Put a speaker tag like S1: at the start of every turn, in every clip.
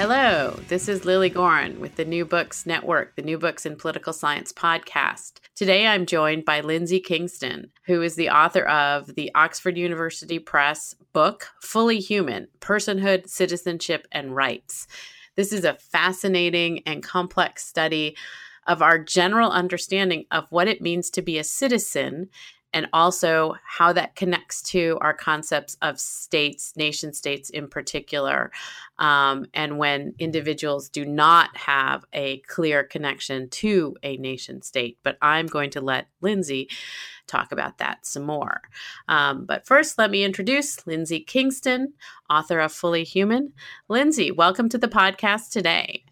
S1: Hello, this is Lilly Goren with the New Books Network, the New Books in Political Science podcast. Today I'm joined by Lindsey Kingston, who is the author of the Oxford University Press book, Fully Human Personhood, Citizenship, and Rights. This is a fascinating and complex study of our general understanding of what it means to be a citizen and also how that connects to our concepts of states, nation states in particular, um, and when individuals do not have a clear connection to a nation state. But I'm going to let Lindsey talk about that some more. Um, but first, let me introduce Lindsey Kingston, author of Fully Human. Lindsey, welcome to the podcast today.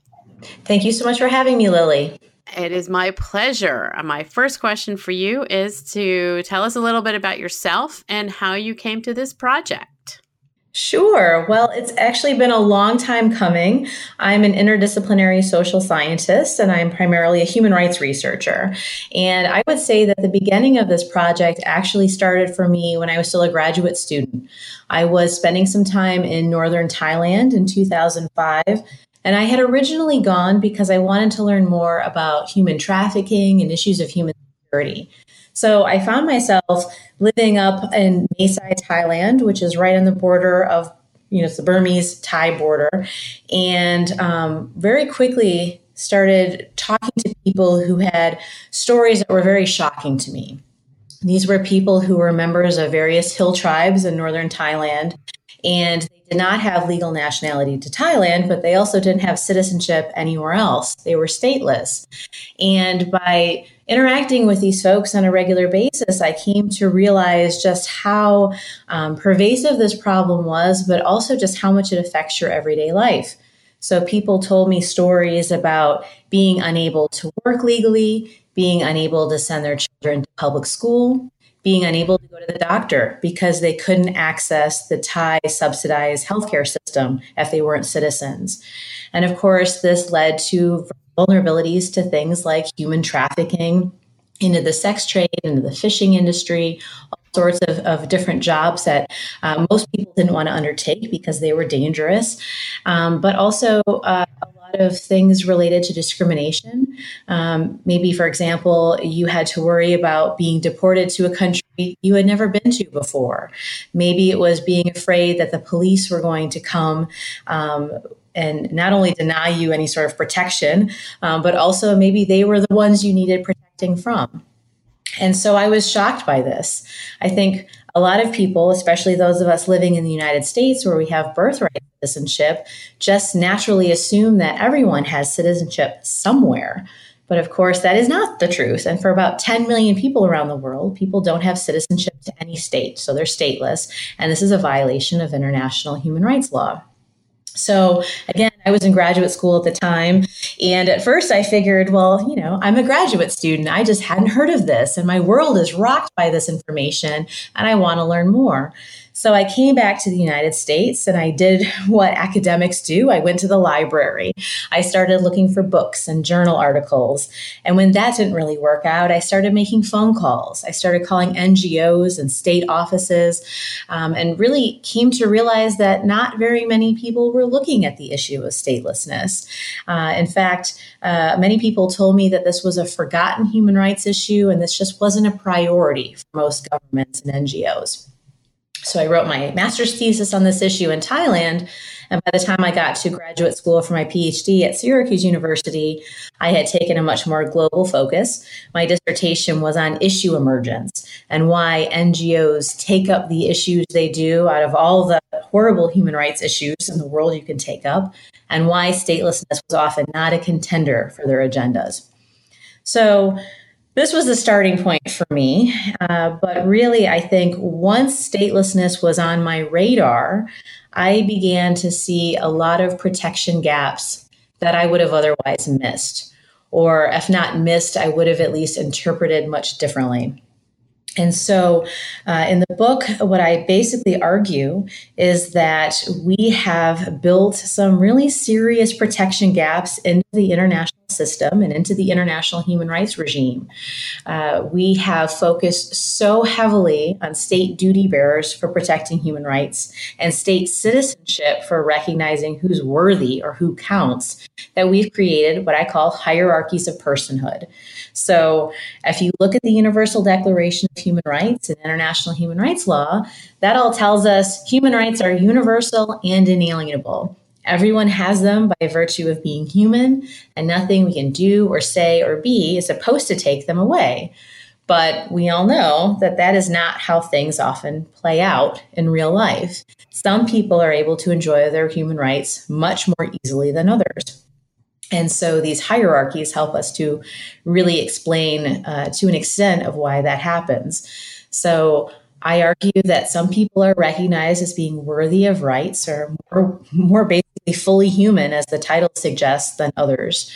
S2: Thank you so much for having me, Lilly.
S1: It is my pleasure. Uh, my first question for you is to tell us a little bit about yourself and how you came to this project.
S2: Sure. Well, it's actually been a long time coming. I'm an interdisciplinary social scientist and I'm primarily a human rights researcher. And I would say that the beginning of this project actually started for me when I was still a graduate student. I was spending some time in northern Thailand in 2005 and I had originally gone because I wanted to learn more about human trafficking and issues of human security. So I found myself living up in Mae Sai, Thailand, which is right on the border of, you know, it's the Burmese Thai border, and um, very quickly started talking to people who had stories that were very shocking to me. These were people who were members of various hill tribes in northern Thailand and they did not have legal nationality to Thailand, but they also didn't have citizenship anywhere else. They were stateless. And by interacting with these folks on a regular basis, I came to realize just how um, pervasive this problem was, but also just how much it affects your everyday life. So people told me stories about being unable to work legally, being unable to send their children to public school, being unable to go to the doctor because they couldn't access the Thai subsidized healthcare system if they weren't citizens. And of course, this led to vulnerabilities to things like human trafficking, into the sex trade, into the fishing industry, all sorts of, of different jobs that uh, most people didn't want to undertake because they were dangerous, um, but also uh, lot of things related to discrimination. Um, maybe, for example, you had to worry about being deported to a country you had never been to before. Maybe it was being afraid that the police were going to come. Um, and not only deny you any sort of protection, um, but also maybe they were the ones you needed protecting from. And so I was shocked by this. I think a lot of people, especially those of us living in the United States where we have birthright citizenship, just naturally assume that everyone has citizenship somewhere. But of course, that is not the truth. And for about 10 million people around the world, people don't have citizenship to any state. So they're stateless. And this is a violation of international human rights law. So again, I was in graduate school at the time. And at first I figured, well, you know, I'm a graduate student. I just hadn't heard of this. And my world is rocked by this information. And I want to learn more. So I came back to the United States and I did what academics do. I went to the library. I started looking for books and journal articles. And when that didn't really work out, I started making phone calls. I started calling NGOs and state offices um, and really came to realize that not very many people were looking at the issue of statelessness. Uh, in fact, uh, many people told me that this was a forgotten human rights issue and this just wasn't a priority for most governments and NGOs. So I wrote my master's thesis on this issue in Thailand. And by the time I got to graduate school for my PhD at Syracuse University, I had taken a much more global focus. My dissertation was on issue emergence and why NGOs take up the issues they do out of all the horrible human rights issues in the world you can take up, and why statelessness was often not a contender for their agendas. So this was the starting point for me. Uh, but really, I think once statelessness was on my radar, I began to see a lot of protection gaps that I would have otherwise missed. Or if not missed, I would have at least interpreted much differently. And so, uh, in the book, what I basically argue is that we have built some really serious protection gaps into the international system and into the international human rights regime. Uh, we have focused so heavily on state duty bearers for protecting human rights and state citizenship for recognizing who's worthy or who counts that we've created what I call hierarchies of personhood. So, if you look at the Universal Declaration of Human Rights and international human rights law, that all tells us human rights are universal and inalienable. Everyone has them by virtue of being human, and nothing we can do or say or be is supposed to take them away. But we all know that that is not how things often play out in real life. Some people are able to enjoy their human rights much more easily than others. And so these hierarchies help us to really explain uh, to an extent of why that happens. So I argue that some people are recognized as being worthy of rights or more, more basically fully human, as the title suggests, than others.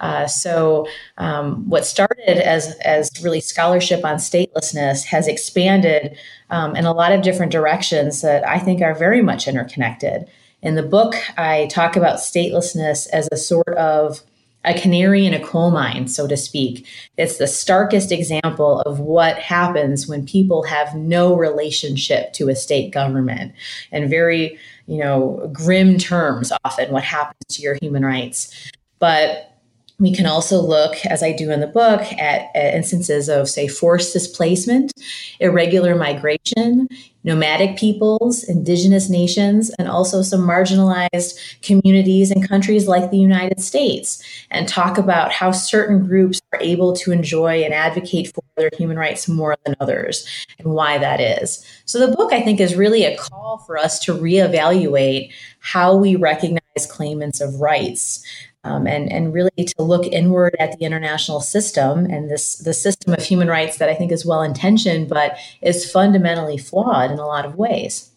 S2: Uh, so, um, what started as as really scholarship on statelessness has expanded um, in a lot of different directions that I think are very much interconnected. In the book, I talk about statelessness as a sort of a canary in a coal mine, so to speak. It's the starkest example of what happens when people have no relationship to a state government and very, you know, grim terms often what happens to your human rights. But we can also look, as I do in the book, at, at, instances of, say, forced displacement, irregular migration, nomadic peoples, indigenous nations, and also some marginalized communities and countries like the United States, and talk about how certain groups are able to enjoy and advocate for their human rights more than others and why that is. So the book, I think, is really a call for us to reevaluate how we recognize claimants of rights um, and and really to look inward at the international system and this the system of human rights that I think is well intentioned but is fundamentally flawed in a lot of ways.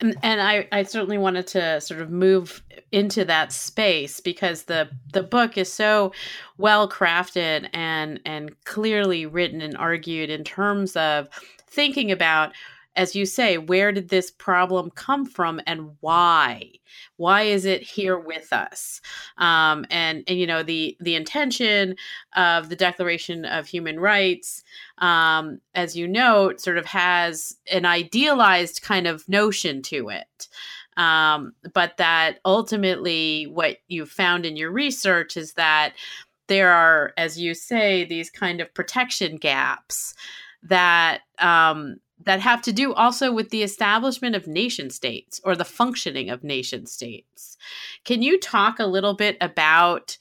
S1: And, and I, I certainly wanted to sort of move into that space because the the book is so well crafted and and clearly written and argued in terms of thinking about as you say, where did this problem come from and why? Why is it here with us? Um, and and you know the the intention of the Declaration of Human Rights, um, as you note, sort of has an idealized kind of notion to it. Um, but that ultimately, what you found in your research is that there are, as you say, these kind of protection gaps that um, that have to do also with the establishment of nation states or the functioning of nation states. Can you talk a little bit about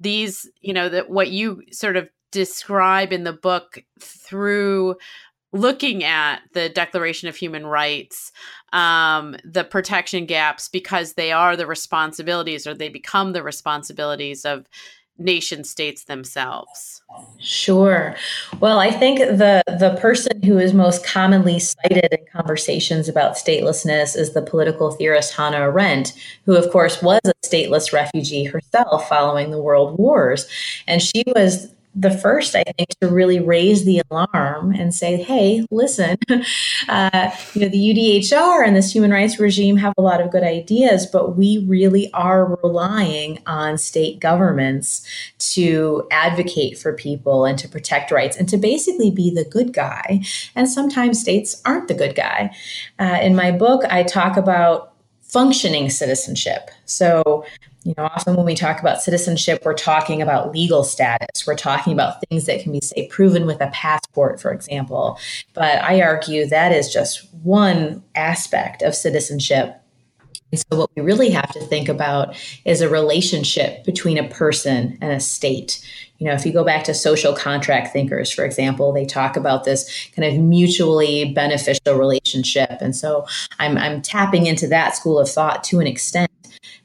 S1: these, you know, that what you sort of describe in the book through looking at the Declaration of Human Rights, um, the protection gaps, because they are the responsibilities or they become the responsibilities of nation states themselves?
S2: Sure. Well, I think the the person who is most commonly cited in conversations about statelessness is the political theorist Hannah Arendt, who of course was a stateless refugee herself following the world wars, and she was the first, I think, to really raise the alarm and say, "Hey, listen, uh, you know, the UDHR and this human rights regime have a lot of good ideas, but we really are relying on state governments to advocate for people and to protect rights and to basically be the good guy. And sometimes states aren't the good guy. Uh, in my book, I talk about functioning citizenship. So you know, often when we talk about citizenship, we're talking about legal status. We're talking about things that can be, say, proven with a passport, for example. But I argue that is just one aspect of citizenship. And so, what we really have to think about is a relationship between a person and a state. You know, if you go back to social contract thinkers, for example, they talk about this kind of mutually beneficial relationship. And so, I'm, I'm tapping into that school of thought to an extent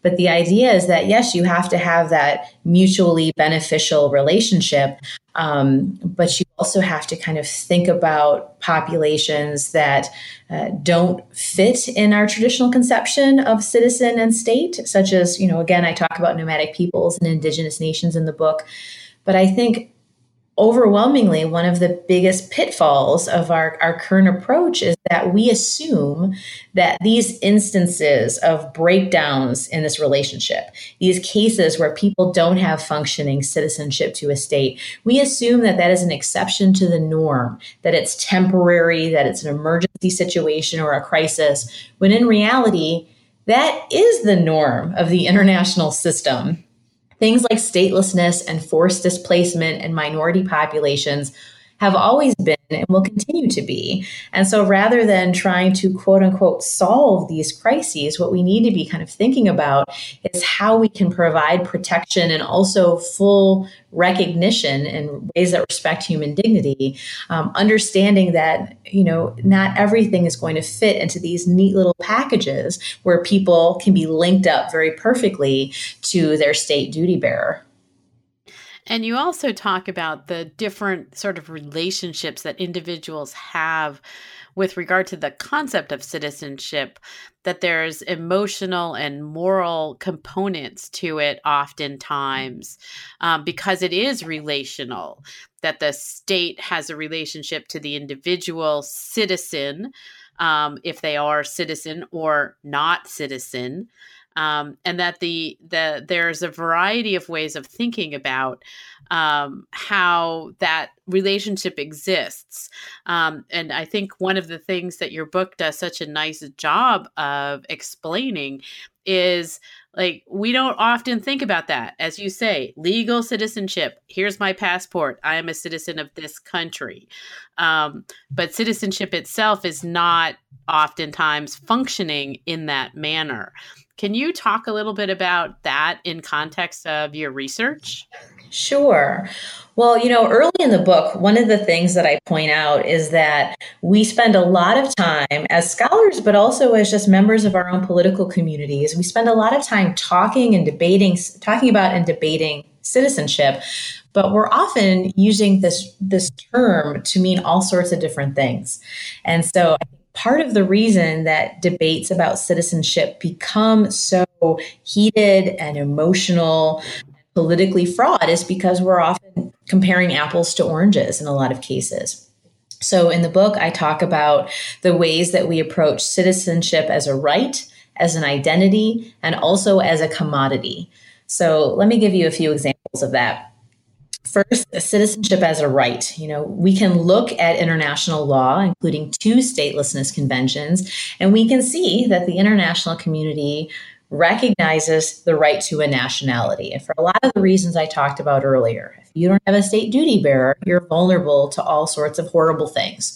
S2: But the idea is that, yes, you have to have that mutually beneficial relationship, um, but you also have to kind of think about populations that uh, don't fit in our traditional conception of citizen and state, such as, you know, again, I talk about nomadic peoples and indigenous nations in the book. But I think overwhelmingly, one of the biggest pitfalls of our, our current approach is that we assume that these instances of breakdowns in this relationship, these cases where people don't have functioning citizenship to a state, we assume that that is an exception to the norm, that it's temporary, that it's an emergency situation or a crisis, when in reality, that is the norm of the international system. Things like statelessness and forced displacement and minority populations have always been and will continue to be. And so rather than trying to quote unquote solve these crises, what we need to be kind of thinking about is how we can provide protection and also full recognition in ways that respect human dignity, um, understanding that, you know, not everything is going to fit into these neat little packages where people can be linked up very perfectly to their state duty bearer.
S1: And you also talk about the different sort of relationships that individuals have with regard to the concept of citizenship, that there's emotional and moral components to it oftentimes um, because it is relational, that the state has a relationship to the individual citizen. Um, if they are citizen or not citizen, um, and that the the there's a variety of ways of thinking about um, how that relationship exists. Um, and I think one of the things that your book does such a nice job of explaining is like we don't often think about that. As you say legal citizenship. Here's my passport. I am a citizen of this country. Um, but citizenship itself is not oftentimes functioning in that manner can you talk a little bit about that in context of your research?
S2: Sure. Well, you know, early in the book, one of the things that I point out is that we spend a lot of time as scholars, but also as just members of our own political communities, we spend a lot of time talking and debating, talking about and debating citizenship but we're often using this this term to mean all sorts of different things and so I part of the reason that debates about citizenship become so heated and emotional, politically fraught, is because we're often comparing apples to oranges in a lot of cases. So, in the book, I talk about the ways that we approach citizenship as a right, as an identity, and also as a commodity. So, let me give you a few examples of that. First, citizenship as a right. You know, we can look at international law, including two statelessness conventions, and we can see that the international community recognizes the right to a nationality. And for a lot of the reasons I talked about earlier, if you don't have a state duty bearer, you're vulnerable to all sorts of horrible things.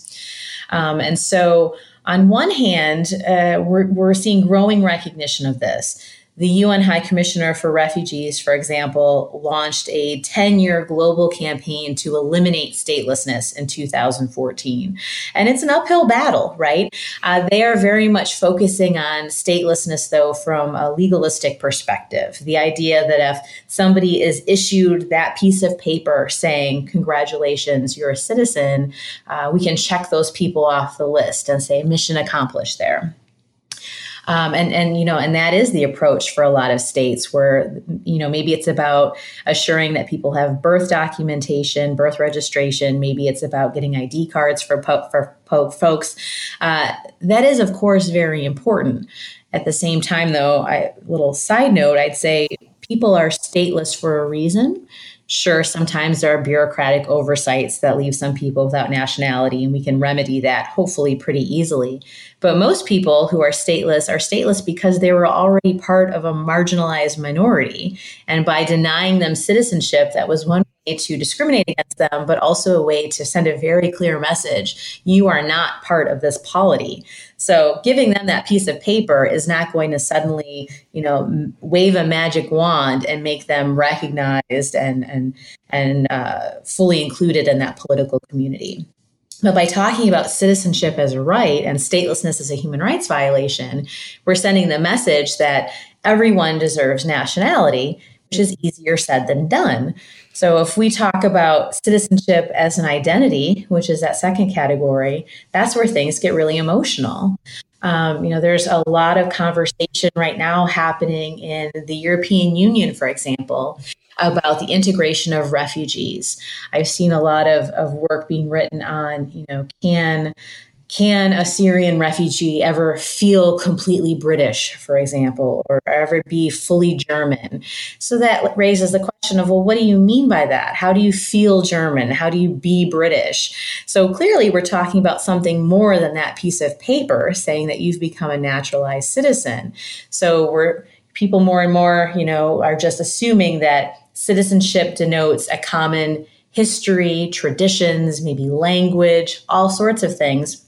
S2: Um, and so, on one hand, uh, we're, we're seeing growing recognition of this. The UN High Commissioner for Refugees, for example, launched a 10 year global campaign to eliminate statelessness in 2014. And it's an uphill battle, right? Uh, they are very much focusing on statelessness, though, from a legalistic perspective. The idea that if somebody is issued that piece of paper saying, Congratulations, you're a citizen, uh, we can check those people off the list and say, Mission accomplished there. Um, and and you know, and that is the approach for a lot of states where you know maybe it's about assuring that people have birth documentation, birth registration. Maybe it's about getting ID cards for po- for po- folks. Uh, that is, of course, very important. At the same time, though, I little side note, I'd say people are stateless for a reason. Sure, sometimes there are bureaucratic oversights that leave some people without nationality, and we can remedy that hopefully pretty easily. But most people who are stateless are stateless because they were already part of a marginalized minority. And by denying them citizenship, that was one to discriminate against them, but also a way to send a very clear message you are not part of this polity. So giving them that piece of paper is not going to suddenly, you know, wave a magic wand and make them recognized and and and uh, fully included in that political community. But by talking about citizenship as a right and statelessness as a human rights violation, we're sending the message that everyone deserves nationality, which is easier said than done. So if we talk about citizenship as an identity, which is that second category, that's where things get really emotional. Um, you know, there's a lot of conversation right now happening in the European Union, for example, about the integration of refugees. I've seen a lot of, of work being written on, you know, can can a Syrian refugee ever feel completely British, for example, or ever be fully German? So that raises the question of, well, what do you mean by that? How do you feel German? How do you be British? So clearly, we're talking about something more than that piece of paper saying that you've become a naturalized citizen. So we're people more and more, you know, are just assuming that citizenship denotes a common history, traditions, maybe language, all sorts of things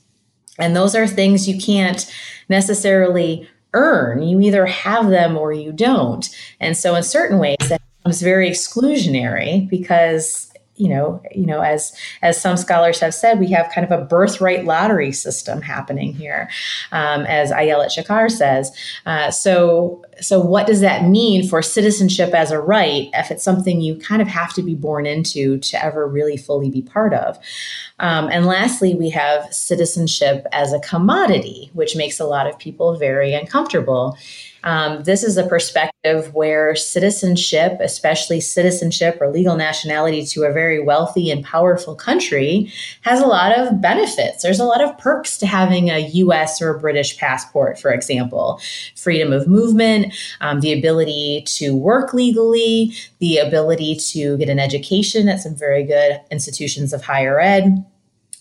S2: and those are things you can't necessarily earn. You either have them or you don't. And so, in certain ways, that becomes very exclusionary because you know, you know, as as some scholars have said, we have kind of a birthright lottery system happening here, um, as Ayelet Shachar says. Uh, so, so what does that mean for citizenship as a right if it's something you kind of have to be born into to ever really fully be part of? Um, and lastly, we have citizenship as a commodity, which makes a lot of people very uncomfortable. Um, this is a perspective where citizenship, especially citizenship or legal nationality to a very wealthy and powerful country, has a lot of benefits. There's a lot of perks to having a US or British passport, for example freedom of movement, um, the ability to work legally, the ability to get an education at some very good institutions of higher ed.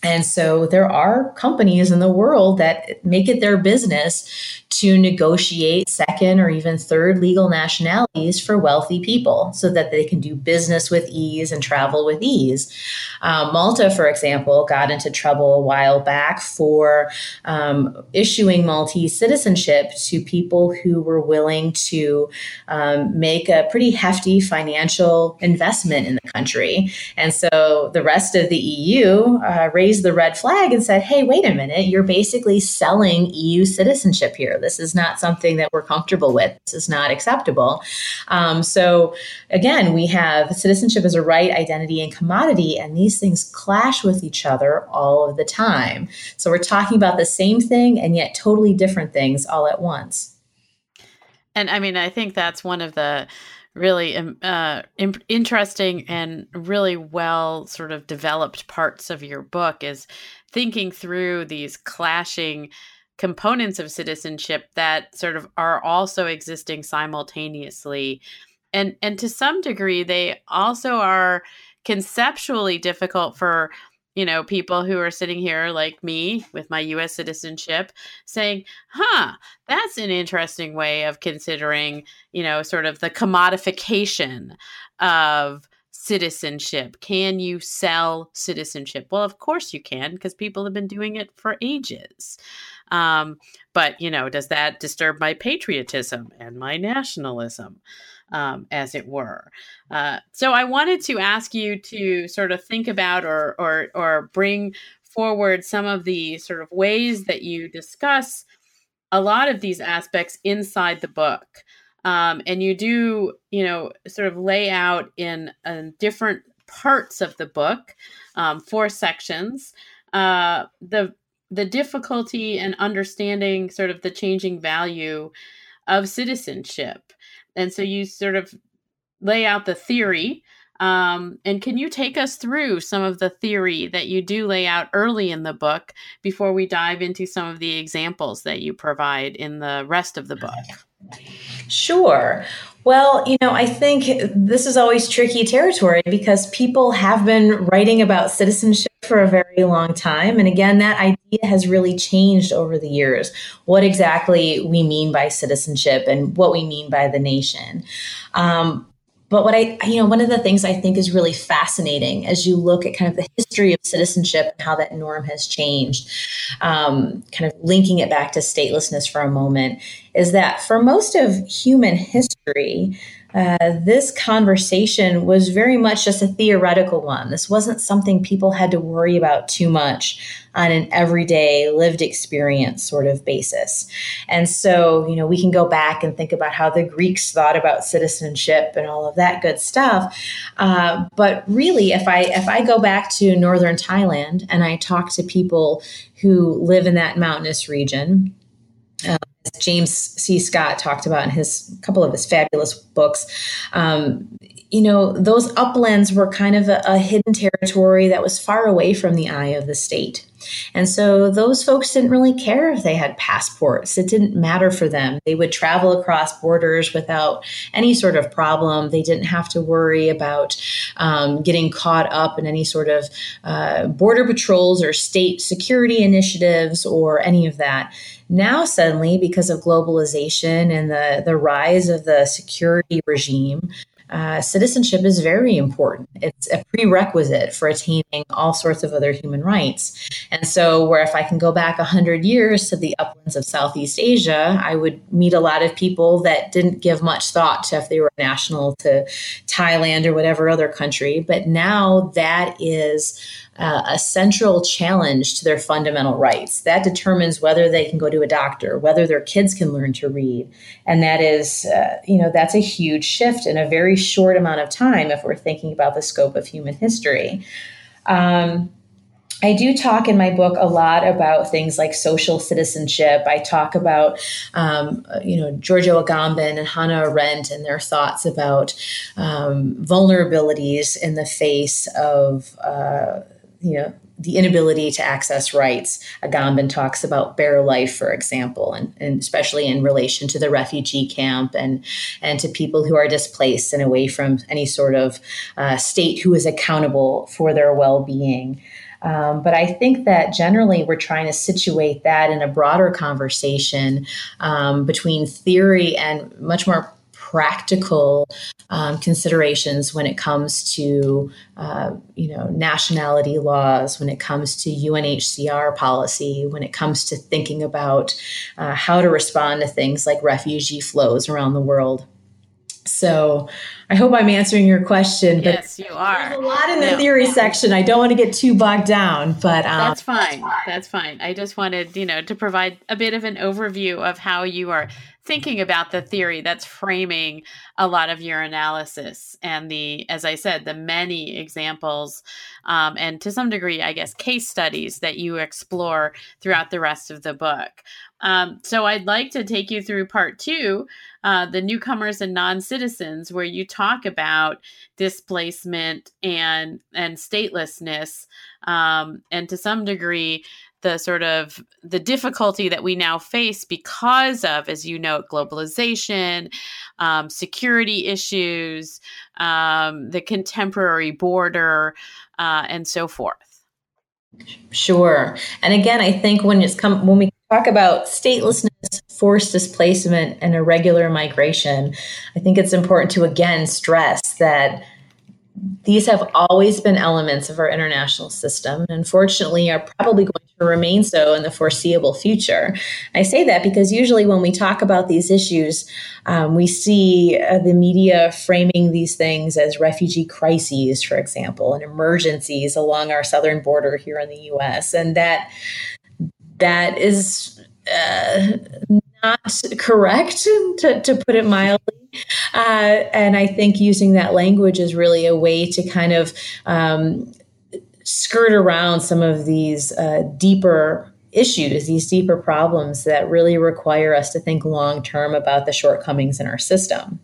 S2: And so there are companies in the world that make it their business to negotiate second or even third legal nationalities for wealthy people so that they can do business with ease and travel with ease. Um, Malta, for example, got into trouble a while back for um, issuing Maltese citizenship to people who were willing to um, make a pretty hefty financial investment in the country. And so the rest of the EU uh, raised the red flag and said, hey, wait a minute, you're basically selling EU citizenship here this is not something that we're comfortable with. This is not acceptable. Um, so, again, we have citizenship as a right, identity, and commodity, and these things clash with each other all of the time. So, we're talking about the same thing and yet totally different things all at once.
S1: And I mean, I think that's one of the really um, uh, interesting and really well sort of developed parts of your book is thinking through these clashing components of citizenship that sort of are also existing simultaneously. And and to some degree they also are conceptually difficult for you know people who are sitting here like me with my US citizenship saying huh that's an interesting way of considering you know sort of the commodification of citizenship can you sell citizenship well of course you can because people have been doing it for ages um, but, you know, does that disturb my patriotism and my nationalism, um, as it were? Uh, so I wanted to ask you to sort of think about or, or, or bring forward some of the sort of ways that you discuss a lot of these aspects inside the book. Um, and you do, you know, sort of lay out in, in different parts of the book, um, four sections. Uh, the the difficulty and understanding sort of the changing value of citizenship. And so you sort of lay out the theory. Um, and can you take us through some of the theory that you do lay out early in the book before we dive into some of the examples that you provide in the rest of the book?
S2: Sure. Well, you know, I think this is always tricky territory because people have been writing about citizenship for a very long time. And again, that idea has really changed over the years. What exactly we mean by citizenship and what we mean by the nation. Um, but what I, you know, one of the things I think is really fascinating as you look at kind of the history of citizenship and how that norm has changed, um, kind of linking it back to statelessness for a moment, is that for most of human history, uh, this conversation was very much just a theoretical one. This wasn't something people had to worry about too much on an everyday lived experience sort of basis. And so, you know, we can go back and think about how the Greeks thought about citizenship and all of that good stuff. Uh, but really, if I if I go back to northern Thailand and I talk to people who live in that mountainous region, James C. Scott talked about in his couple of his fabulous books. Um, you know, those uplands were kind of a, a, hidden territory that was far away from the eye of the state. And so those folks didn't really care if they had passports. It didn't matter for them. They would travel across borders without any sort of problem. They didn't have to worry about um, getting caught up in any sort of uh, border patrols or state security initiatives or any of that. Now, suddenly, because of globalization and the, the rise of the security regime, uh, citizenship is very important. It's a prerequisite for attaining all sorts of other human rights. And so, where if I can go back 100 years to the uplands of Southeast Asia, I would meet a lot of people that didn't give much thought to if they were national to Thailand or whatever other country. But now that is uh, a central challenge to their fundamental rights. That determines whether they can go to a doctor, whether their kids can learn to read. And that is, uh, you know, that's a huge shift in a very short amount of time if we're thinking about the scope of human history. Um, I do talk in my book a lot about things like social citizenship. I talk about, um, you know, Giorgio Agamben and Hannah Arendt and their thoughts about um, vulnerabilities in the face of uh, you know the inability to access rights. Agamben talks about bare life, for example, and, and, especially in relation to the refugee camp and and to people who are displaced and away from any sort of uh, state who is accountable for their well-being. Um, but I think that generally we're trying to situate that in a broader conversation um, between theory and much more practical um, considerations when it comes to uh, you know nationality laws, when it comes to UNHCR policy, when it comes to thinking about uh, how to respond to things like refugee flows around the world. So I hope I'm answering your question.
S1: But yes, you are.
S2: There's a lot in the no. theory section. I don't want to get too bogged down, but
S1: um, that's fine. That's fine. I just wanted, you know, to provide a bit of an overview of how you are thinking about the theory that's framing a lot of your analysis and the as i said the many examples um, and to some degree i guess case studies that you explore throughout the rest of the book. Um, so i'd like to take you through part two uh, the newcomers and non-citizens where you talk about displacement and and statelessness um, and to some degree the sort of the difficulty that we now face because of, as you note, globalization, um, security issues, um, the contemporary border, uh, and so forth.
S2: Sure, and again, I think when it's come when we talk about statelessness, forced displacement, and irregular migration, I think it's important to again stress that these have always been elements of our international system and unfortunately are probably going to remain so in the foreseeable future. I say that because usually when we talk about these issues, um, we see uh, the media framing these things as refugee crises, for example, and emergencies along our southern border here in the US. And that that is uh, not correct, to, to put it mildly. Uh, and I think using that language is really a way to kind of um, skirt around some of these uh, deeper issues, these deeper problems that really require us to think long term about the shortcomings in our system.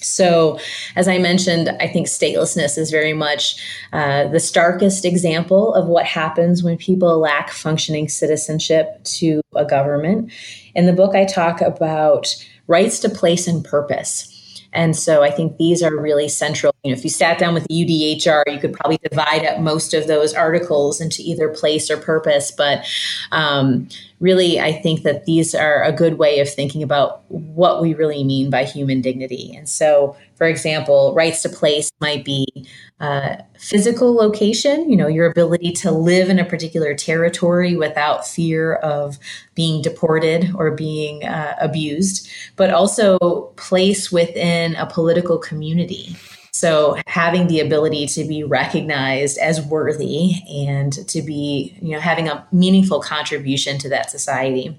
S2: So, as I mentioned, I think statelessness is very much uh, the starkest example of what happens when people lack functioning citizenship to a government. In the book, I talk about rights to place and purpose. And so I think these are really central you know, if you sat down with the UDHR, you could probably divide up most of those articles into either place or purpose. But um, really, I think that these are a good way of thinking about what we really mean by human dignity. And so, for example, rights to place might be uh, physical location, you know, your ability to live in a particular territory without fear of being deported or being uh, abused, but also place within a political community. So having the ability to be recognized as worthy and to be, you know, having a meaningful contribution to that society.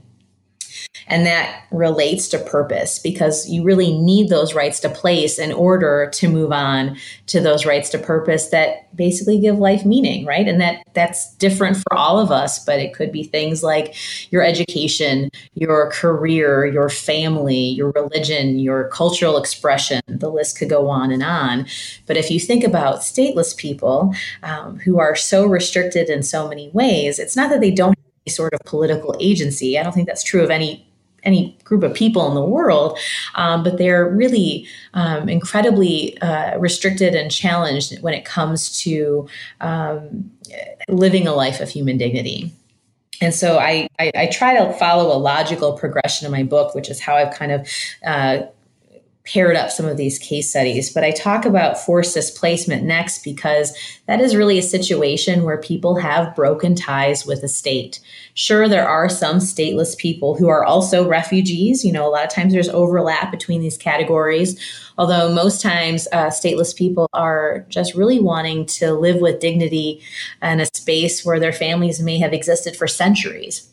S2: And that relates to purpose because you really need those rights to place in order to move on to those rights to purpose that basically give life meaning, right? And that that's different for all of us, but it could be things like your education, your career, your family, your religion, your cultural expression. The list could go on and on. But if you think about stateless people um, who are so restricted in so many ways, it's not that they don't sort of political agency. I don't think that's true of any any group of people in the world, um, but they're really um, incredibly uh, restricted and challenged when it comes to um, living a life of human dignity. And so I, I, I, try to follow a logical progression in my book, which is how I've kind of uh, paired up some of these case studies. But I talk about forced displacement next because that is really a situation where people have broken ties with a state. Sure, there are some stateless people who are also refugees. You know, a lot of times there's overlap between these categories, although most times uh, stateless people are just really wanting to live with dignity in a space where their families may have existed for centuries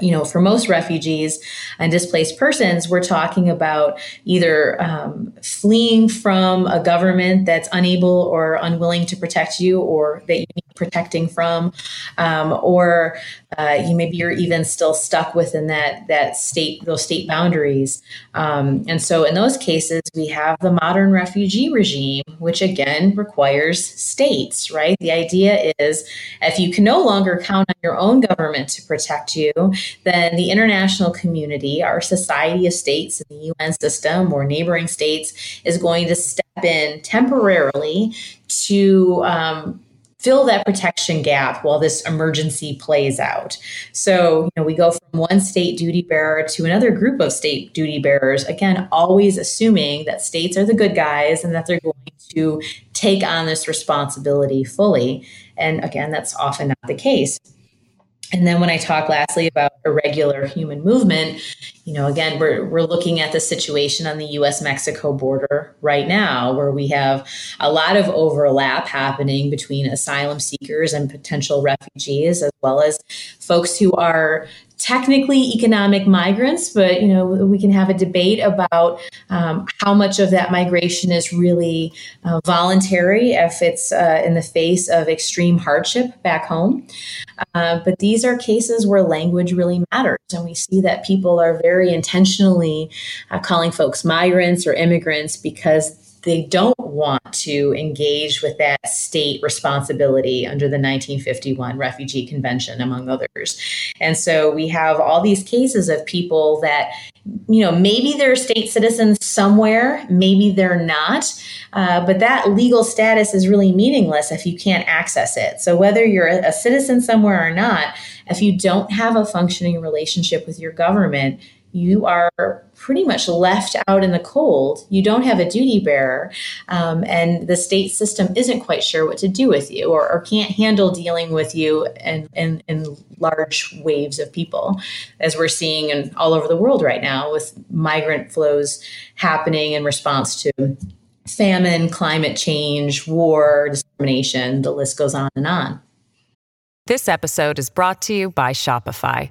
S2: you know, for most refugees and displaced persons, we're talking about either um, fleeing from a government that's unable or unwilling to protect you, or that you need protecting from, um, or uh, you maybe you're even still stuck within that that state those state boundaries. Um, and so, in those cases, we have the modern refugee regime, which again requires states. Right? The idea is if you can no longer count on your own government to protect you then the international community, our society of states in the UN system or neighboring states, is going to step in temporarily to um, fill that protection gap while this emergency plays out. So, you know, we go from one state duty bearer to another group of state duty bearers, again, always assuming that states are the good guys and that they're going to take on this responsibility fully. And again, that's often not the case. And then when I talk lastly about irregular human movement, you know, again, we're, we're looking at the situation on the US Mexico border right now, where we have a lot of overlap happening between asylum seekers and potential refugees, as well as folks who are technically economic migrants, but you know we can have a debate about um, how much of that migration is really uh, voluntary if it's uh, in the face of extreme hardship back home. Uh, but these are cases where language really matters, and we see that people are very intentionally uh, calling folks migrants or immigrants because they don't want to engage with that state responsibility under the 1951 Refugee Convention, among others. And so we have all these cases of people that, you know, maybe they're state citizens somewhere, maybe they're not, uh, but that legal status is really meaningless if you can't access it. So whether you're a citizen somewhere or not, if you don't have a functioning relationship with your government, you are pretty much left out in the cold. You don't have a duty bearer, um, and the state system isn't quite sure what to do with you or, or can't handle dealing with you in, in, in, large waves of people, as we're seeing in, all over the world right now with migrant flows happening in response to famine, climate change, war, discrimination. The list goes on and on.
S3: This episode is brought to you by Shopify.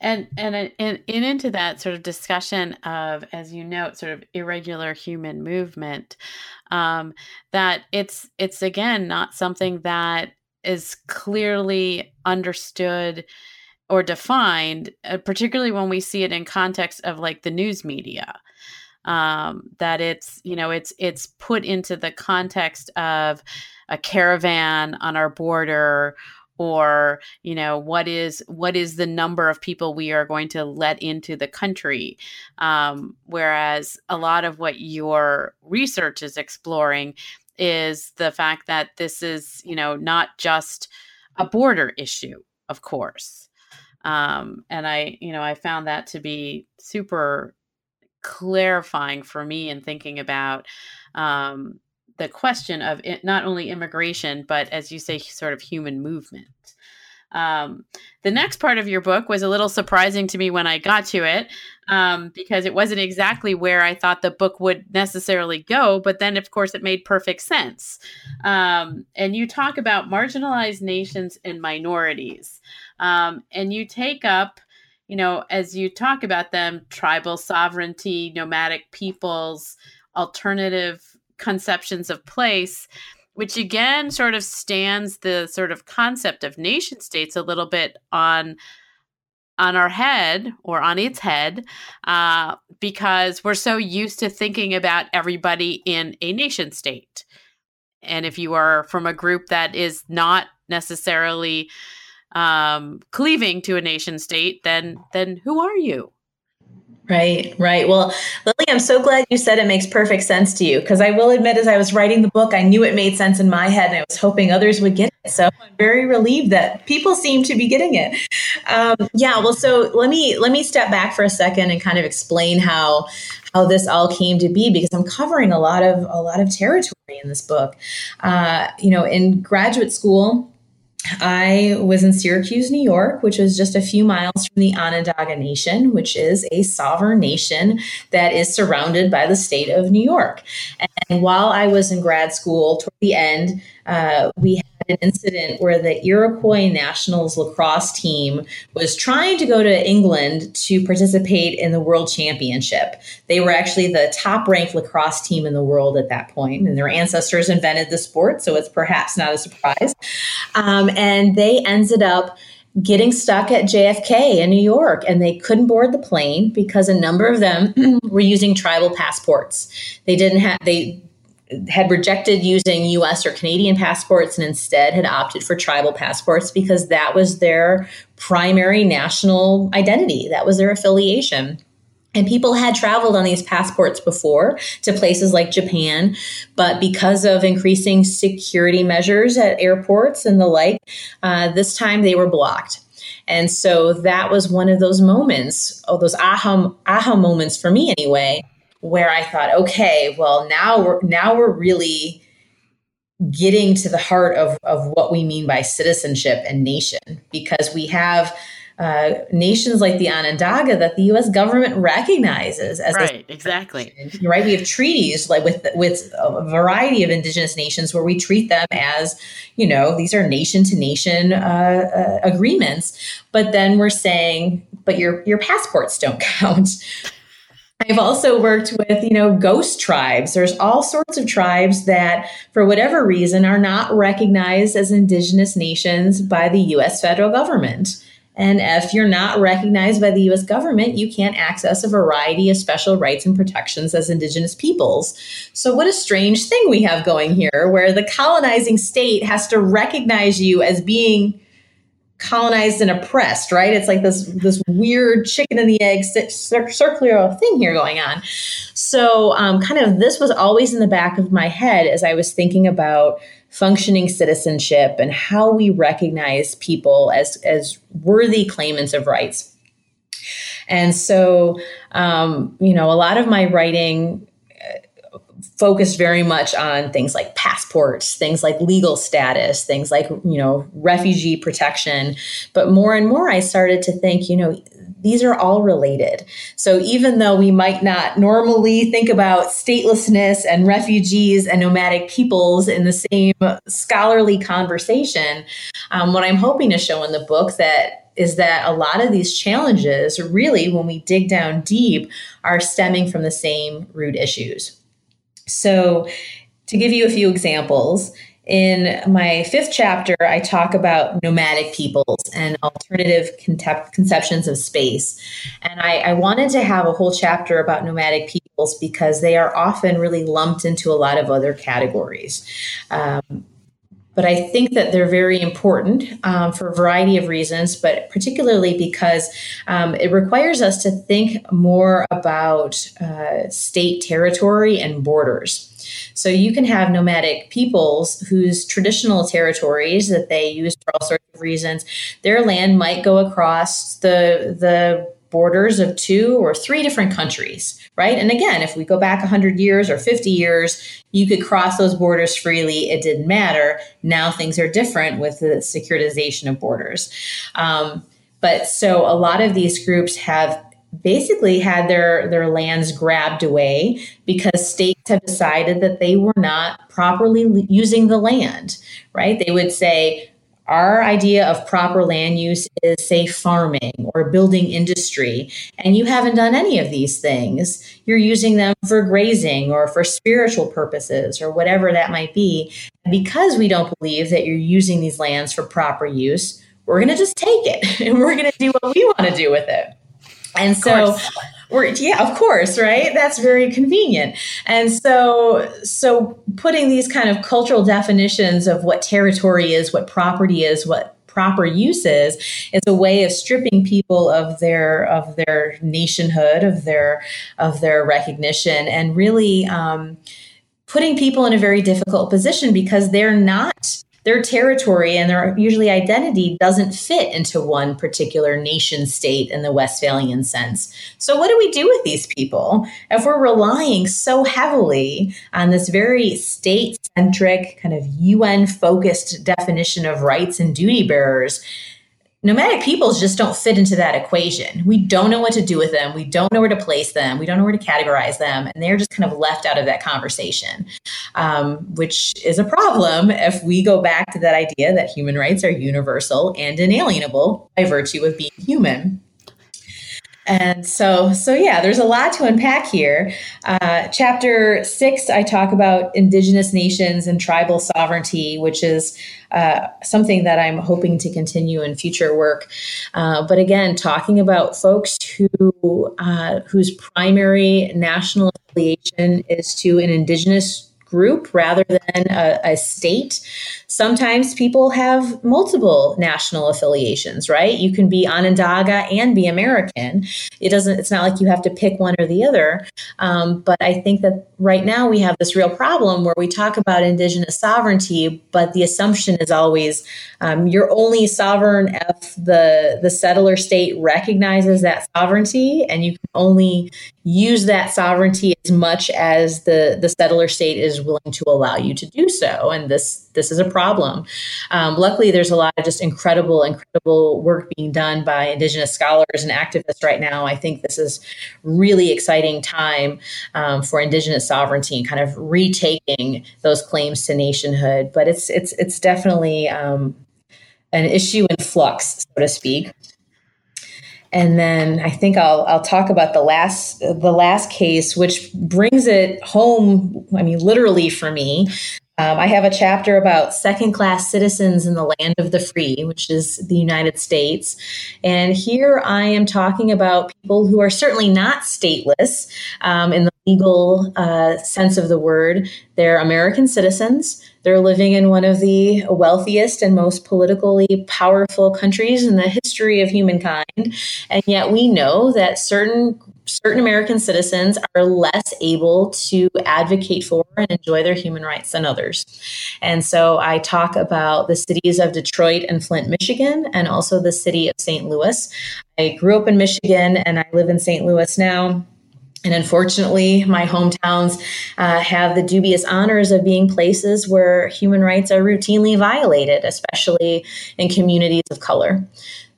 S1: and and and, and into that sort of discussion of as you note sort of irregular human movement um, that it's it's again not something that is clearly understood or defined uh, particularly when we see it in context of like the news media. Um, that it's you know it's it's put into the context of a caravan on our border or you know what is what is the number of people we are going to let into the country? Um, whereas a lot of what your research is exploring is the fact that this is you know not just a border issue of course. Um, and i you know i found that to be super clarifying for me in thinking about um, the question of it, not only immigration, but as you say, sort of human movement. Um, the next part of your book was a little surprising to me when I got to it um, because it wasn't exactly where I thought the book would necessarily go. But then, of course, it made perfect sense. Um, and you talk about marginalized nations and minorities. Um, and you take up, you know, as you talk about them, tribal sovereignty, nomadic peoples, alternative conceptions of place which again sort of stands the sort of concept of nation states a little bit on on our head or on its head uh, because we're so used to thinking about everybody in a nation state. And if you are from a group that is not necessarily um, cleaving to a nation state then then who are you
S2: Right, right. Well, Lilly, I'm so glad you said it makes perfect sense to you because I will admit, as I was writing the book, I knew it made sense in my head and I was hoping others would get it. So I'm very relieved that people seem to be getting it. Um, yeah. Well, so let me let me step back for a second and kind of explain how how this all came to be because I'm covering a lot of a lot of territory in this book. Uh, you know, in graduate school. I was in Syracuse, New York, which was just a few miles from the Onondaga Nation, which is a sovereign nation that is surrounded by the state of New York. And while I was in grad school, toward the end, uh, we had an incident where the Iroquois Nationals lacrosse team was trying to go to England to participate in the World Championship. They were actually the top ranked lacrosse team in the world at that point, and their ancestors invented the sport, so it's perhaps not a surprise. Um, and they ended up getting stuck at JFK in New York and they couldn't board the plane because a number of them were using tribal passports. They didn't have they had rejected using US or Canadian passports and instead had opted for tribal passports because that was their primary national identity, that was their affiliation. And people had traveled on these passports before to places like Japan, but because of increasing security measures at airports and the like, uh, this time they were blocked. And so that was one of those moments, oh, those aha, aha moments for me anyway, where I thought, okay, well now we're now we're really getting to the heart of, of what we mean by citizenship and nation because we have uh, nations like the Onondaga that the U.S. government recognizes as
S1: right, exactly
S2: right. We have treaties like with with a variety of indigenous nations where we treat them as you know these are nation to nation agreements, but then we're saying, but your your passports don't count. I've also worked with, you know, ghost tribes. There's all sorts of tribes that, for whatever reason, are not recognized as indigenous nations by the US federal government. And if you're not recognized by the US government, you can't access a variety of special rights and protections as Indigenous peoples. So, what a strange thing we have going here, where the colonizing state has to recognize you as being colonized and oppressed, right? It's like this this weird chicken and the egg circular thing here going on. So, um, kind of this was always in the back of my head as I was thinking about functioning citizenship and how we recognize people as as worthy claimants of rights. And so, um, you know, a lot of my writing focused very much on things like passports, things like legal status, things like, you know, refugee protection. But more and more, I started to think, you know, these are all related. So even though we might not normally think about statelessness and refugees and nomadic peoples in the same scholarly conversation, um, what I'm hoping to show in the book that is that a lot of these challenges, really, when we dig down deep, are stemming from the same root issues. So, to give you a few examples, in my fifth chapter, I talk about nomadic peoples and alternative conceptions of space. And I, I, wanted to have a whole chapter about nomadic peoples because they are often really lumped into a lot of other categories. Um, but I think that they're very important um, for a variety of reasons, but particularly because um, it requires us to think more about uh, state territory and borders. So you can have nomadic peoples whose traditional territories that they use for all sorts of reasons, their land might go across the the borders of two or three different countries, right? And again, if we go back 100 years or 50 years, you could cross those borders freely. It didn't matter. Now things are different with the securitization of borders. Um, but so a lot of these groups have basically had their their lands grabbed away because states have decided that they were not properly using the land right they would say our idea of proper land use is say farming or building industry and you haven't done any of these things. You're using them for grazing or for spiritual purposes or whatever that might be. And because we don't believe that you're using these lands for proper use we're going to just take it and we're going to do what we want to do with it. And so we're yeah, of course, right? That's very convenient. And so so putting these kind of cultural definitions of what territory is, what property is, what proper use is, is a way of stripping people of their of their nationhood, of their of their recognition, and really um, putting people in a very difficult position because they're not their territory and their usually identity doesn't fit into one particular nation state in the Westphalian sense. So, what do we do with these people if we're relying so heavily on this very state centric, kind of UN focused definition of rights and duty bearers? Nomadic peoples just don't fit into that equation. We don't know what to do with them. We don't know where to place them. We don't know where to categorize them. And they're just kind of left out of that conversation, um, which is a problem if we go back to that idea that human rights are universal and inalienable by virtue of being human. And so, so yeah, there's a lot to unpack here. Uh, chapter six, I talk about indigenous nations and tribal sovereignty, which is uh, something that I'm hoping to continue in future work. Uh, but again, talking about folks who uh, whose primary national affiliation is to an indigenous group rather than a, a, state. Sometimes people have multiple national affiliations, right? You can be Onondaga and be American. It doesn't, it's not like you have to pick one or the other. Um, but I think that right now we have this real problem where we talk about indigenous sovereignty, but the assumption is always um, you're only sovereign if the, the settler state recognizes that sovereignty and you can only use that sovereignty as much as the, the settler state is willing to allow you to do so. And this this is a problem. Um, luckily, there's a lot of just incredible, incredible work being done by Indigenous scholars and activists right now. I think this is really exciting time um, for Indigenous sovereignty and kind of retaking those claims to nationhood. But it's it's it's definitely um, an issue in flux, so to speak and then I think I'll I'll talk about the last the last case, which brings it home. I mean, literally for me. Um, I have a chapter about second class citizens in the land of the free, which is the United States. And here I am talking about people who are certainly not stateless um, in the legal uh, sense of the word. They're American citizens. They're living in one of the wealthiest and most politically powerful countries in the history of humankind. And yet we know that certain certain American citizens are less able to advocate for and enjoy their human rights than others. And so I talk about the cities of Detroit and Flint, Michigan, and also the city of St. Louis. I grew up in Michigan and I live in St. Louis now. And unfortunately, my hometowns uh, have the dubious honors of being places where human rights are routinely violated, especially in communities of color.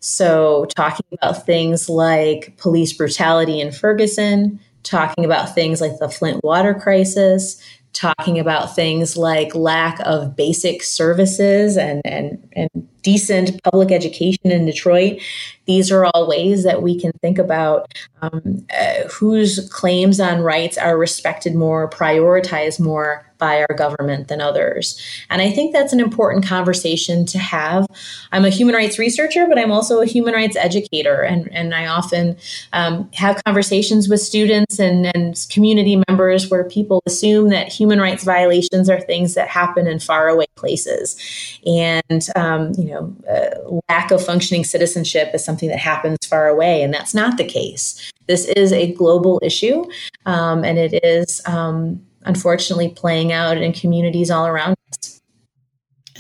S2: So, talking about things like police brutality in Ferguson, talking about things like the Flint water crisis, talking about things like lack of basic services and, and, and decent public education in Detroit. These are all ways that we can think about um, uh, whose claims on rights are respected more, prioritized more by our government than others. And I think that's an important conversation to have. I'm a human rights researcher, but I'm also a human rights educator. And, and I often um, have conversations with students and, and community members where people assume that human rights violations are things that happen in faraway places. And, um, you know, uh, lack of functioning citizenship is something that happens far away. And that's not the case. This is a global issue, um, and it is um, unfortunately playing out in communities all around us.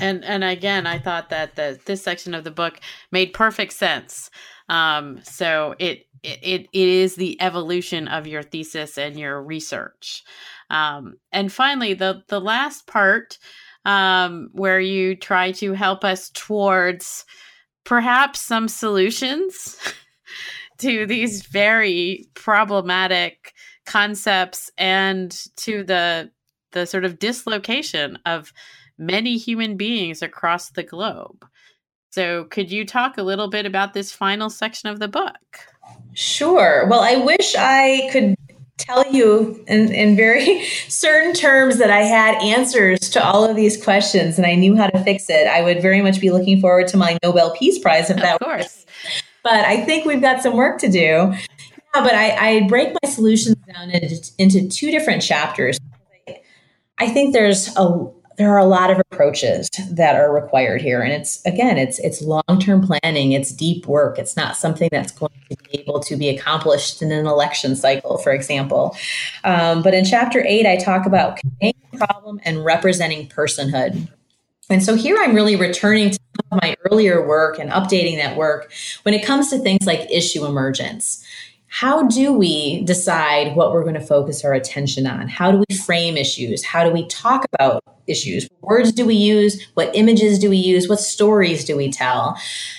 S1: And and again, I thought that the this section of the book made perfect sense. Um, so it, it it is the evolution of your thesis and your research. Um, and finally, the the last part um, where you try to help us towards perhaps some solutions to these very problematic concepts and to the the sort of dislocation of many human beings across the globe. So, could you talk a little bit about this final section of the book?
S2: Sure. Well, I wish I could tell you in, in very certain terms that I had answers to all of these questions and I knew how to fix it. I would very much be looking forward to my Nobel Peace Prize if
S1: of
S2: that.
S1: Of course.
S2: But I think we've got some work to do. Yeah, but I, I break my solutions down into, into two different chapters. I think there's a there are a lot of approaches that are required here. And it's again it's it's long-term planning. It's deep work. It's not something that's going to be able to be accomplished in an election cycle for example. Um, but in chapter 8 i talk about conveying problem and representing personhood. And so here i'm really returning to my earlier work and updating that work when it comes to things like issue emergence how do we decide what we're going to focus our attention on? How do we frame issues? How do we talk about issues? Words do we use? What images do we use? What stories do we tell?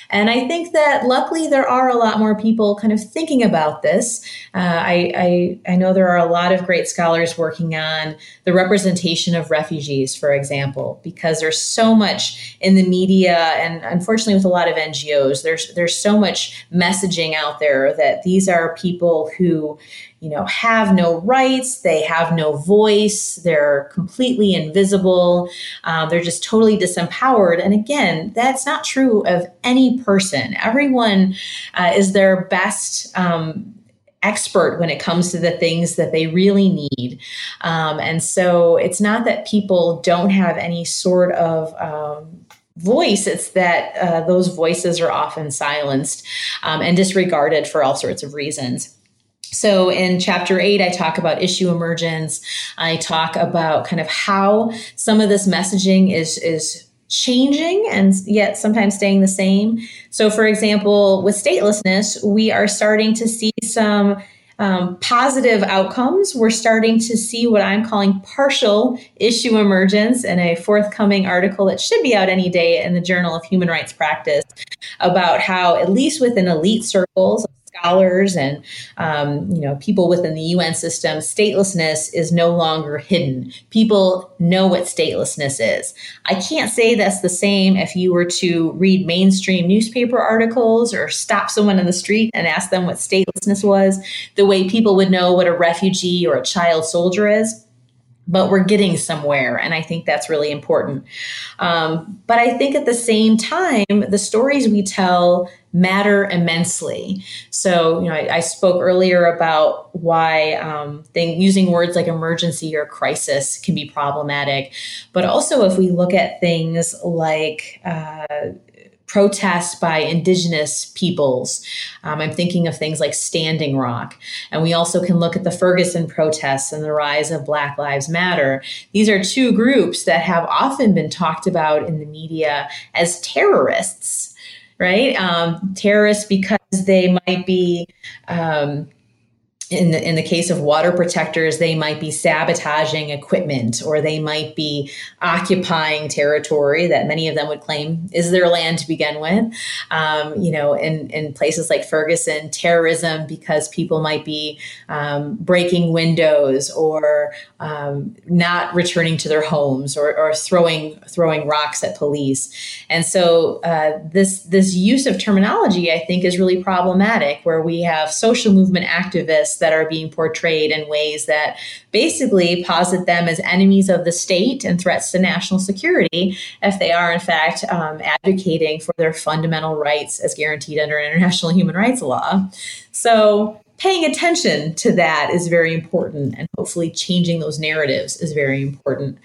S2: And I think that luckily there are a lot more people kind of thinking about this. Uh, I, I, I know there are a lot of great scholars working on the representation of refugees, for example, because there's so much in the media and unfortunately with a lot of NGOs, there's there's so much messaging out there that these are people who you know have no rights they have no voice they're completely invisible um, they're just totally disempowered and again that's not true of any person everyone uh, is their best um, expert when it comes to the things that they really need. Um, and so it's not that people don't have any sort of um, voice, it's that uh, those voices are often silenced um, and disregarded for all sorts of reasons. So in chapter eight, I talk about issue emergence. I talk about kind of how some of this messaging is, is changing and yet sometimes staying the same. So, for example, with statelessness, we are starting to see some um, positive outcomes. We're starting to see what I'm calling partial issue emergence in a forthcoming article that should be out any day in the Journal of Human Rights Practice about how, at least within elite circles, scholars and um, you know people within the UN system, statelessness is no longer hidden. People know what statelessness is. I can't say that's the same if you were to read mainstream newspaper articles or stop someone in the street and ask them what statelessness was, the way people would know what a refugee or a child soldier is but we're getting somewhere. And I think that's really important. Um, but I think at the same time, the stories we tell matter immensely. So, you know, I, I spoke earlier about why um, thing, using words like emergency or crisis can be problematic. But also, if we look at things like uh, protests by indigenous peoples. Um, I'm thinking of things like Standing Rock. And we also can look at the Ferguson protests and the rise of Black Lives Matter. These are two groups that have often been talked about in the media as terrorists, right? Um, terrorists because they might be. Um, in the in the case of water protectors, they might be sabotaging equipment or they might be occupying territory that many of them would claim is their land to begin with. Um, you know, in in places like Ferguson, terrorism because people might be um, breaking windows or um, not returning to their homes or, or, throwing throwing rocks at police. And so uh, this this use of terminology, I think, is really problematic. Where we have social movement activists that are being portrayed in ways that basically posit them as enemies of the state and threats to national security if they are, in fact, um, advocating for their fundamental rights as guaranteed under international human rights law. So, paying attention to that is very important, and hopefully, changing those narratives is very important.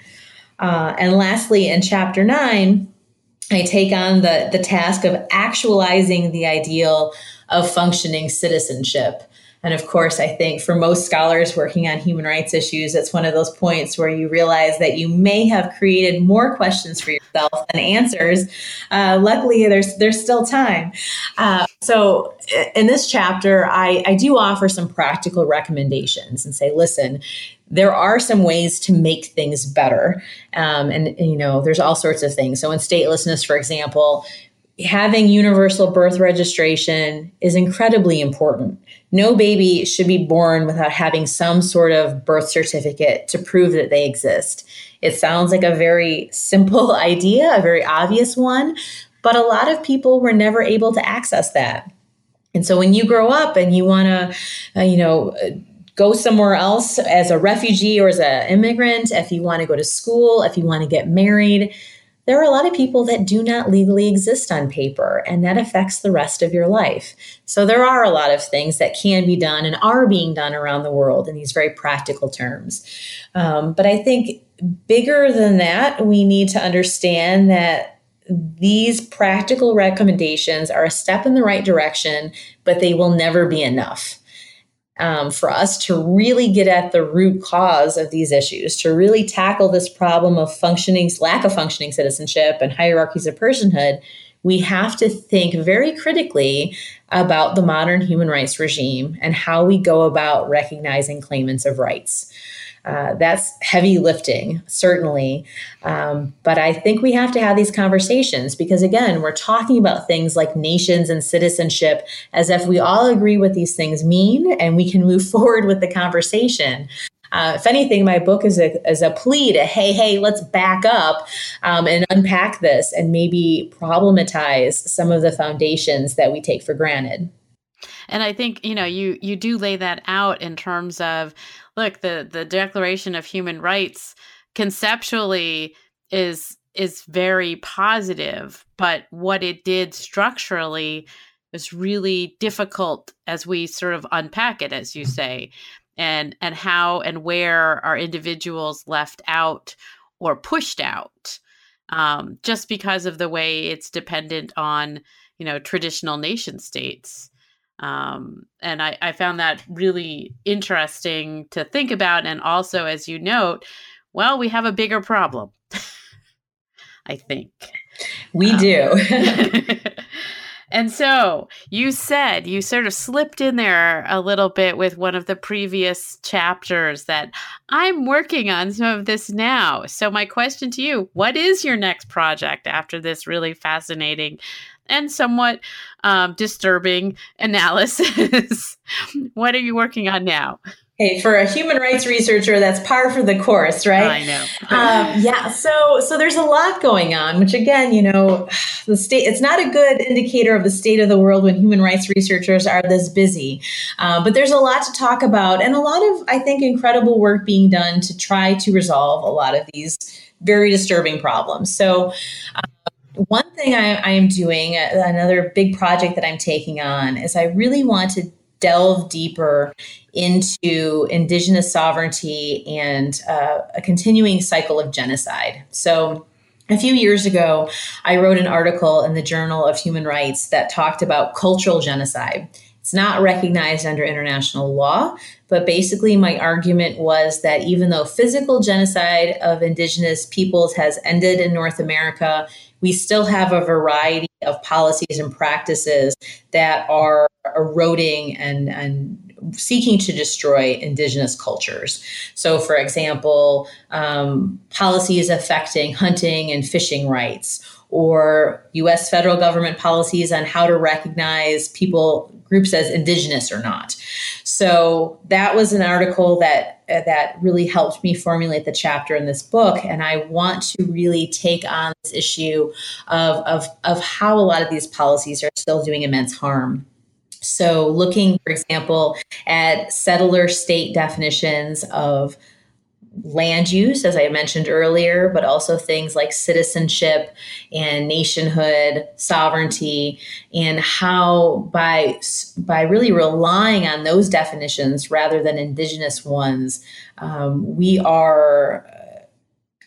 S2: Uh, and lastly, in chapter nine, I take on the, the task of actualizing the ideal of functioning citizenship. And of course, I think for most scholars working on human rights issues, it's one of those points where you realize that you may have created more questions for yourself than answers. Uh, luckily, there's there's still time. Uh, so, in this chapter, I, I do offer some practical recommendations and say, listen, there are some ways to make things better. Um, and, and, you know, there's all sorts of things. So, in statelessness, for example, having universal birth registration is incredibly important. No baby should be born without having some sort of birth certificate to prove that they exist. It sounds like a very simple idea, a very obvious one, but a lot of people were never able to access that. And so when you grow up and you want to, uh, you know, go somewhere else as a refugee or as an immigrant, if you want to go to school, if you want to get married, there are a lot of people that do not legally exist on paper, and that affects the rest of your life. So, there are a lot of things that can be done and are being done around the world in these very practical terms. Um, but I think bigger than that, we need to understand that these practical recommendations are a step in the right direction, but they will never be enough um, for us to really get at the root cause of these issues, to really tackle this problem of functioning, lack of functioning citizenship and hierarchies of personhood, we have to think very critically about the modern human rights regime and how we go about recognizing claimants of rights. Uh, that's heavy lifting, certainly. Um, but I think we have to have these conversations because, again, we're talking about things like nations and citizenship as if we all agree what these things mean and we can move forward with the conversation. Uh, if anything, my book is a, is a plea to, hey, hey, let's back up um, and unpack this and maybe problematize some of the foundations that we take for granted.
S1: And I think, you know, you you do lay that out in terms of look, the the Declaration of Human Rights conceptually is is very positive, but what it did structurally is really difficult as we sort of unpack it as you say and and how and where are individuals left out or pushed out um, just because of the way it's dependent on you know traditional nation states um, and I, I found that really interesting to think about. And also, as you note, well, we have a bigger problem, I think.
S2: We um, do.
S1: and so you said you sort of slipped in there a little bit with one of the previous chapters that I'm working on some of this now. So, my question to you what is your next project after this really fascinating and somewhat um, disturbing analysis. what are you working on now?
S2: Hey, for a human rights researcher, that's par for the course, right?
S1: I know.
S2: um, yeah. So, so there's a lot going on, which again, you know, the state. It's not a good indicator of the state of the world when human rights researchers are this busy. Uh, but there's a lot to talk about, and a lot of, I think, incredible work being done to try to resolve a lot of these very disturbing problems. So. Uh, one thing I, I am doing, uh, another big project that I'm taking on, is I really want to delve deeper into indigenous sovereignty and uh, a continuing cycle of genocide. So, a few years ago, I wrote an article in the Journal of Human Rights that talked about cultural genocide. It's not recognized under international law, but basically, my argument was that even though physical genocide of indigenous peoples has ended in North America, we still have a variety of policies and practices that are eroding and, and seeking to destroy indigenous cultures. So, for example, um, policies affecting hunting and fishing rights, or US federal government policies on how to recognize people groups as indigenous or not. So that was an article that uh, that really helped me formulate the chapter in this book and I want to really take on this issue of of of how a lot of these policies are still doing immense harm. So looking for example at settler state definitions of land use, as I mentioned earlier, but also things like citizenship and nationhood, sovereignty, and how by by really relying on those definitions rather than indigenous ones, um, we are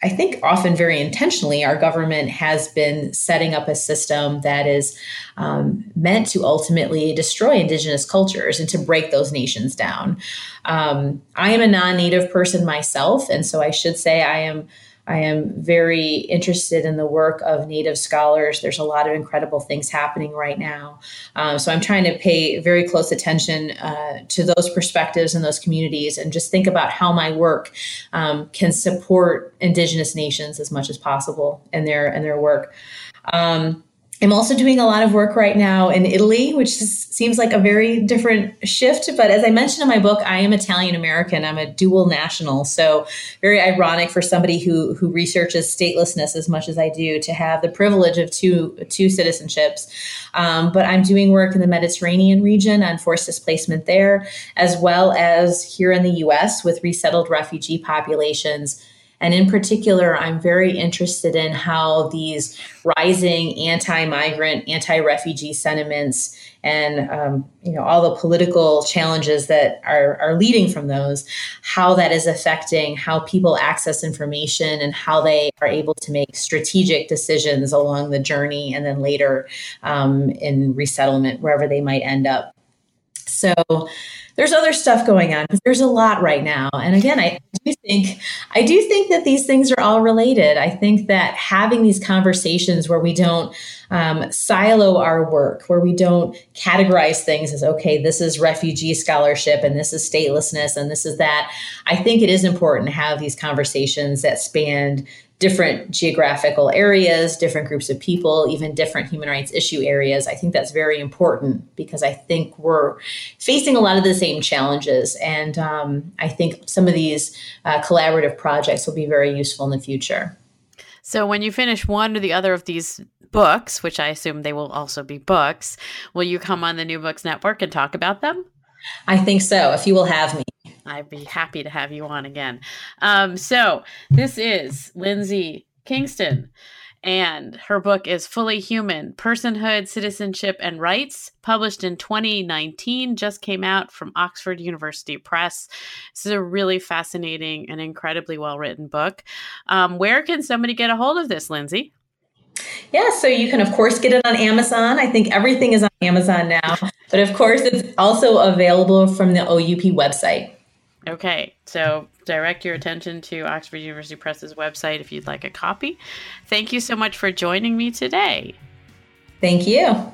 S2: I think often very intentionally, our government has been setting up a system that is um, meant to ultimately destroy indigenous cultures and to break those nations down. Um, I am a non native person myself, and so I should say I am I am very interested in the work of Native scholars. There's a lot of incredible things happening right now. Um, so I'm trying to pay very close attention uh, to those perspectives and those communities and just think about how my work um, can support Indigenous nations as much as possible in their, in their work. Um, I'm also doing a lot of work right now in Italy, which is, seems like a very different shift. But as I mentioned in my book, I am Italian American. I'm a dual national. So very ironic for somebody who who researches statelessness as much as I do to have the privilege of two two citizenships. Um, but I'm doing work in the Mediterranean region on forced displacement there, as well as here in the U.S. with resettled refugee populations and in particular, I'm very interested in how these rising anti-migrant, anti-refugee sentiments, and um, you know all the political challenges that are, are leading from those, how that is affecting how people access information and how they are able to make strategic decisions along the journey, and then later um, in resettlement wherever they might end up. So there's other stuff going on there's a lot right now. And again, I do think I do think that these things are all related. I think that having these conversations where we don't um, silo our work, where we don't categorize things as okay, this is refugee scholarship and this is statelessness and this is that. I think it is important to have these conversations that span different geographical areas, different groups of people, even different human rights issue areas. I think that's very important because I think we're facing a lot of the same challenges. And um, I think some of these uh, collaborative projects will be very useful in the future.
S1: So, when you finish one or the other of these books, which I assume they will also be books, will you come on the New Books Network and talk about them?
S2: I think so, if you will have me.
S1: I'd be happy to have you on again. Um, so this is Lindsey Kingston, and her book is Fully Human Personhood, Citizenship, and Rights, published in 2019, just came out from Oxford University Press. This is a really fascinating and incredibly well written book. Um, where can somebody get a hold of this, Lindsey?
S2: Yeah, so you can, of course, get it on Amazon. I think everything is on Amazon now. But of course, it's also available from the OUP website.
S1: Okay, so direct your attention to Oxford University Press's website if you'd like a copy. Thank you so much for joining me today.
S2: Thank you.